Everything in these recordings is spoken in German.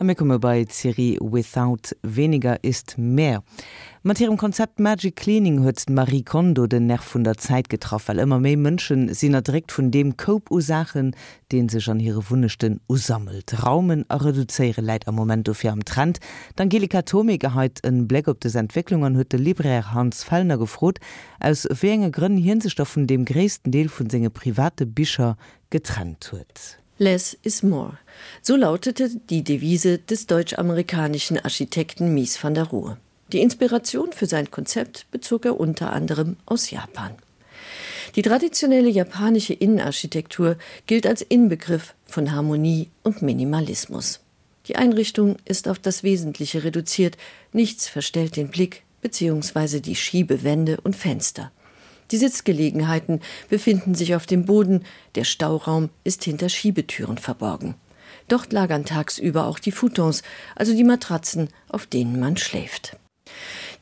Me komme bei Serie without weniger ist mehr. Mat ihrem Konzept Magic Cleaning huet Marie Kondo den Nerv vun der Zeit getroffen, weil immer méi Mënschen sinn er direkt vun dem Cope-Usachen, den sech an ihre Wunnechten usammelt. Raumen a reduzéiere am moment ofir am Trend. Angelika Tomegeheit en Black op des Entwicklungen huet de Libraire Hans Fallner gefrot, aus wege Gründen Hinsestoffen dem gréessten Deel vun senge private Bischer getrennt huet. Less is more. So lautete die Devise des deutsch-amerikanischen Architekten Mies van der Ruhe. Die Inspiration für sein Konzept bezog er unter anderem aus Japan. Die traditionelle japanische Innenarchitektur gilt als Inbegriff von Harmonie und Minimalismus. Die Einrichtung ist auf das Wesentliche reduziert, nichts verstellt den Blick bzw. die Schiebewände und Fenster. Die Sitzgelegenheiten befinden sich auf dem Boden, der Stauraum ist hinter Schiebetüren verborgen. Dort lagern tagsüber auch die Futons, also die Matratzen, auf denen man schläft.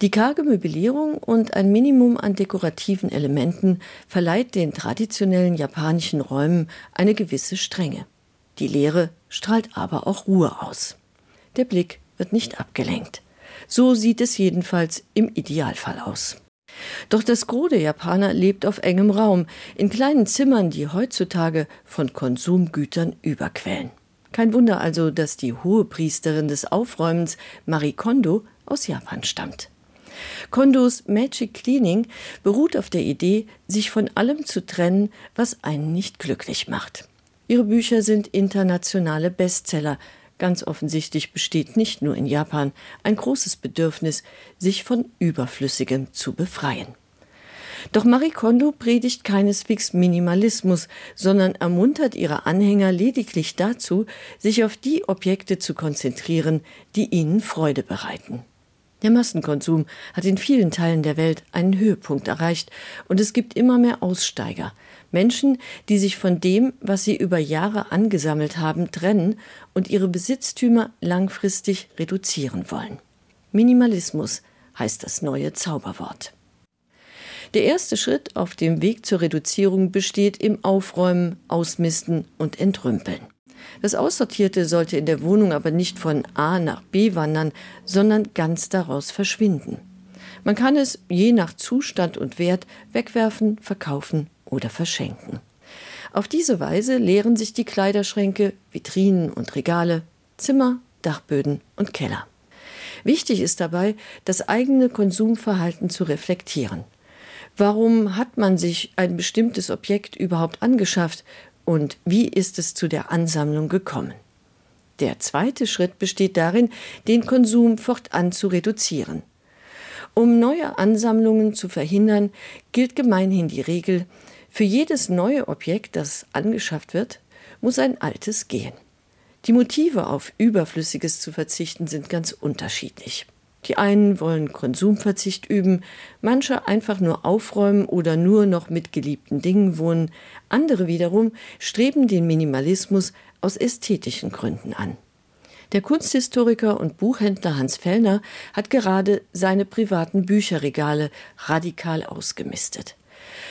Die karge Möblierung und ein Minimum an dekorativen Elementen verleiht den traditionellen japanischen Räumen eine gewisse Strenge. Die Leere strahlt aber auch Ruhe aus. Der Blick wird nicht abgelenkt. So sieht es jedenfalls im Idealfall aus. Doch das Gros der Japaner lebt auf engem Raum, in kleinen Zimmern, die heutzutage von Konsumgütern überquellen. Kein Wunder also, dass die hohe Priesterin des Aufräumens Marie Kondo aus Japan stammt. Kondos Magic Cleaning beruht auf der Idee, sich von allem zu trennen, was einen nicht glücklich macht. Ihre Bücher sind internationale Bestseller, Ganz offensichtlich besteht nicht nur in Japan ein großes Bedürfnis, sich von überflüssigem zu befreien. Doch Marie Kondo predigt keineswegs Minimalismus, sondern ermuntert ihre Anhänger lediglich dazu, sich auf die Objekte zu konzentrieren, die ihnen Freude bereiten. Der Massenkonsum hat in vielen Teilen der Welt einen Höhepunkt erreicht und es gibt immer mehr Aussteiger, Menschen, die sich von dem, was sie über Jahre angesammelt haben, trennen und ihre Besitztümer langfristig reduzieren wollen. Minimalismus heißt das neue Zauberwort. Der erste Schritt auf dem Weg zur Reduzierung besteht im Aufräumen, Ausmisten und Entrümpeln. Das Aussortierte sollte in der Wohnung aber nicht von A nach B wandern, sondern ganz daraus verschwinden. Man kann es je nach Zustand und Wert wegwerfen, verkaufen oder verschenken. Auf diese Weise leeren sich die Kleiderschränke, Vitrinen und Regale, Zimmer, Dachböden und Keller. Wichtig ist dabei, das eigene Konsumverhalten zu reflektieren. Warum hat man sich ein bestimmtes Objekt überhaupt angeschafft und wie ist es zu der Ansammlung gekommen? Der zweite Schritt besteht darin, den Konsum fortan zu reduzieren. Um neue Ansammlungen zu verhindern, gilt gemeinhin die Regel, für jedes neue Objekt, das angeschafft wird, muss ein altes gehen. Die Motive auf Überflüssiges zu verzichten sind ganz unterschiedlich. Die einen wollen Konsumverzicht üben, manche einfach nur aufräumen oder nur noch mit geliebten Dingen wohnen, andere wiederum streben den Minimalismus aus ästhetischen Gründen an. Der Kunsthistoriker und Buchhändler Hans Fellner hat gerade seine privaten Bücherregale radikal ausgemistet.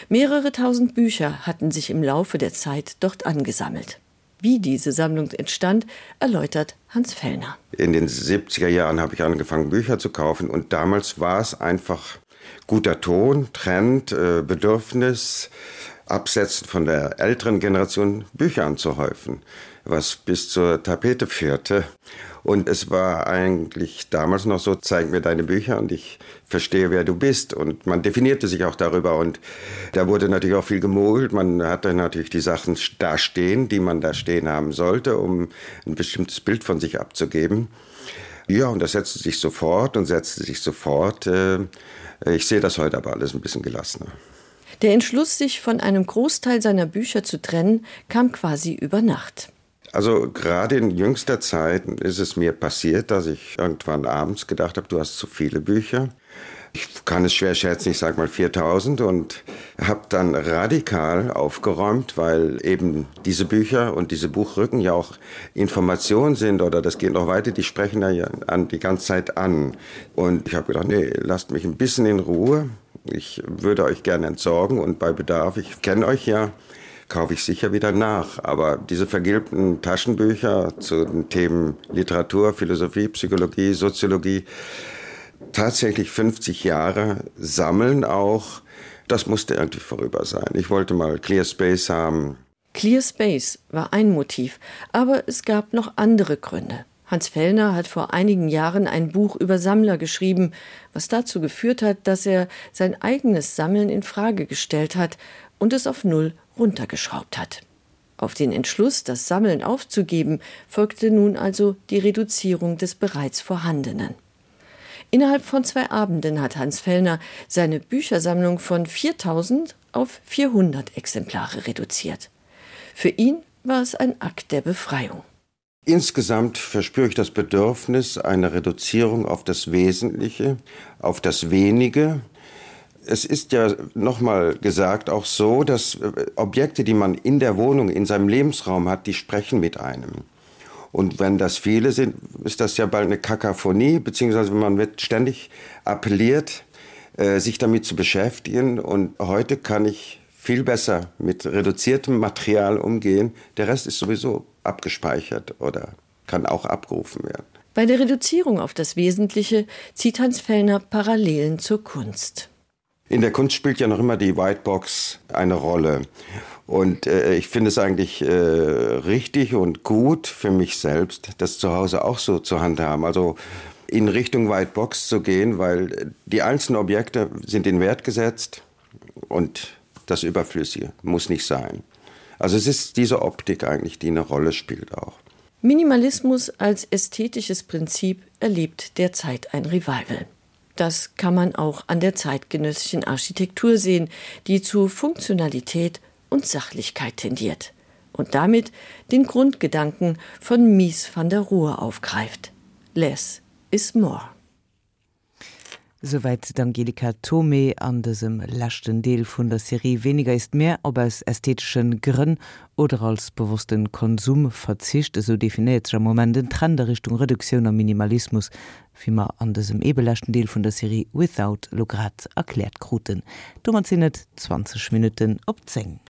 Mehrere tausend Bücher hatten sich im Laufe der Zeit dort angesammelt. Wie diese Sammlung entstand, erläutert Hans Fellner. In den 70er Jahren habe ich angefangen, Bücher zu kaufen und damals war es einfach guter Ton, Trend, äh, Bedürfnis, Absetzen von der älteren Generation Bücher anzuhäufen, was bis zur Tapete führte. Und es war eigentlich damals noch so, zeig mir deine Bücher und ich verstehe, wer du bist. Und man definierte sich auch darüber. Und da wurde natürlich auch viel gemogelt. Man hatte natürlich die Sachen da stehen, die man da stehen haben sollte, um ein bestimmtes Bild von sich abzugeben. Ja, und das setzte sich sofort und setzte sich sofort. Äh, ich sehe das heute aber alles ein bisschen gelassener. Der Entschluss, sich von einem Großteil seiner Bücher zu trennen, kam quasi über Nacht. Also gerade in jüngster Zeit ist es mir passiert, dass ich irgendwann abends gedacht habe, du hast zu viele Bücher. Ich kann es schwer schätzen, ich sage mal 4000 und habe dann radikal aufgeräumt, weil eben diese Bücher und diese Buchrücken ja auch Informationen sind oder das geht noch weiter, die sprechen da ja an die ganze Zeit an. Und ich habe gedacht, nee, lasst mich ein bisschen in Ruhe. Ich würde euch gerne entsorgen und bei Bedarf, ich kenne euch ja, kaufe ich sicher wieder nach. Aber diese vergilbten Taschenbücher zu den Themen Literatur, Philosophie, Psychologie, Soziologie, tatsächlich 50 Jahre sammeln auch, das musste irgendwie vorüber sein. Ich wollte mal Clear Space haben. Clear Space war ein Motiv, aber es gab noch andere Gründe. Hans Fellner hat vor einigen Jahren ein Buch über Sammler geschrieben, was dazu geführt hat, dass er sein eigenes Sammeln in Frage gestellt hat und es auf null runtergeschraubt hat. Auf den Entschluss, das Sammeln aufzugeben, folgte nun also die Reduzierung des bereits vorhandenen. Innerhalb von zwei Abenden hat Hans Fellner seine Büchersammlung von 4000 auf 400 Exemplare reduziert. Für ihn war es ein Akt der Befreiung. Insgesamt verspüre ich das Bedürfnis einer Reduzierung auf das Wesentliche, auf das wenige. Es ist ja noch mal gesagt auch so, dass äh, Objekte, die man in der Wohnung in seinem Lebensraum hat, die sprechen mit einem. Und wenn das viele sind, ist das ja bald eine Kakaphonie, beziehungsweise man wird ständig appelliert, äh, sich damit zu beschäftigen. Und heute kann ich viel besser mit reduziertem Material umgehen. Der Rest ist sowieso abgespeichert oder kann auch abgerufen werden. Bei der Reduzierung auf das Wesentliche zieht Hans Fellner Parallelen zur Kunst. In der Kunst spielt ja noch immer die Whitebox eine Rolle. Und äh, ich finde es eigentlich äh, richtig und gut für mich selbst, das zu Hause auch so zu handhaben. Also in Richtung Whitebox zu gehen, weil die einzelnen Objekte sind in Wert gesetzt und das Überflüssige muss nicht sein. Also es ist diese Optik eigentlich, die eine Rolle spielt auch. Minimalismus als ästhetisches Prinzip erlebt derzeit ein Revival. Das kann man auch an der zeitgenössischen Architektur sehen, die zu Funktionalität und Sachlichkeit tendiert und damit den Grundgedanken von Mies van der Ruhe aufgreift. Less is more. Soweit Angelika Tome an diesem lachten Deel vun der Serie. Weniger ist mehr, ob es ästhetischen Grinn oder als bewussten Konsum verzicht, so definiert moment in Trendrichtung Reduktion am Minimalismus, wie man an diesem ebelächten Deel von der Serie without Lograt erklärt man sinnet 20 Minuten opzengen.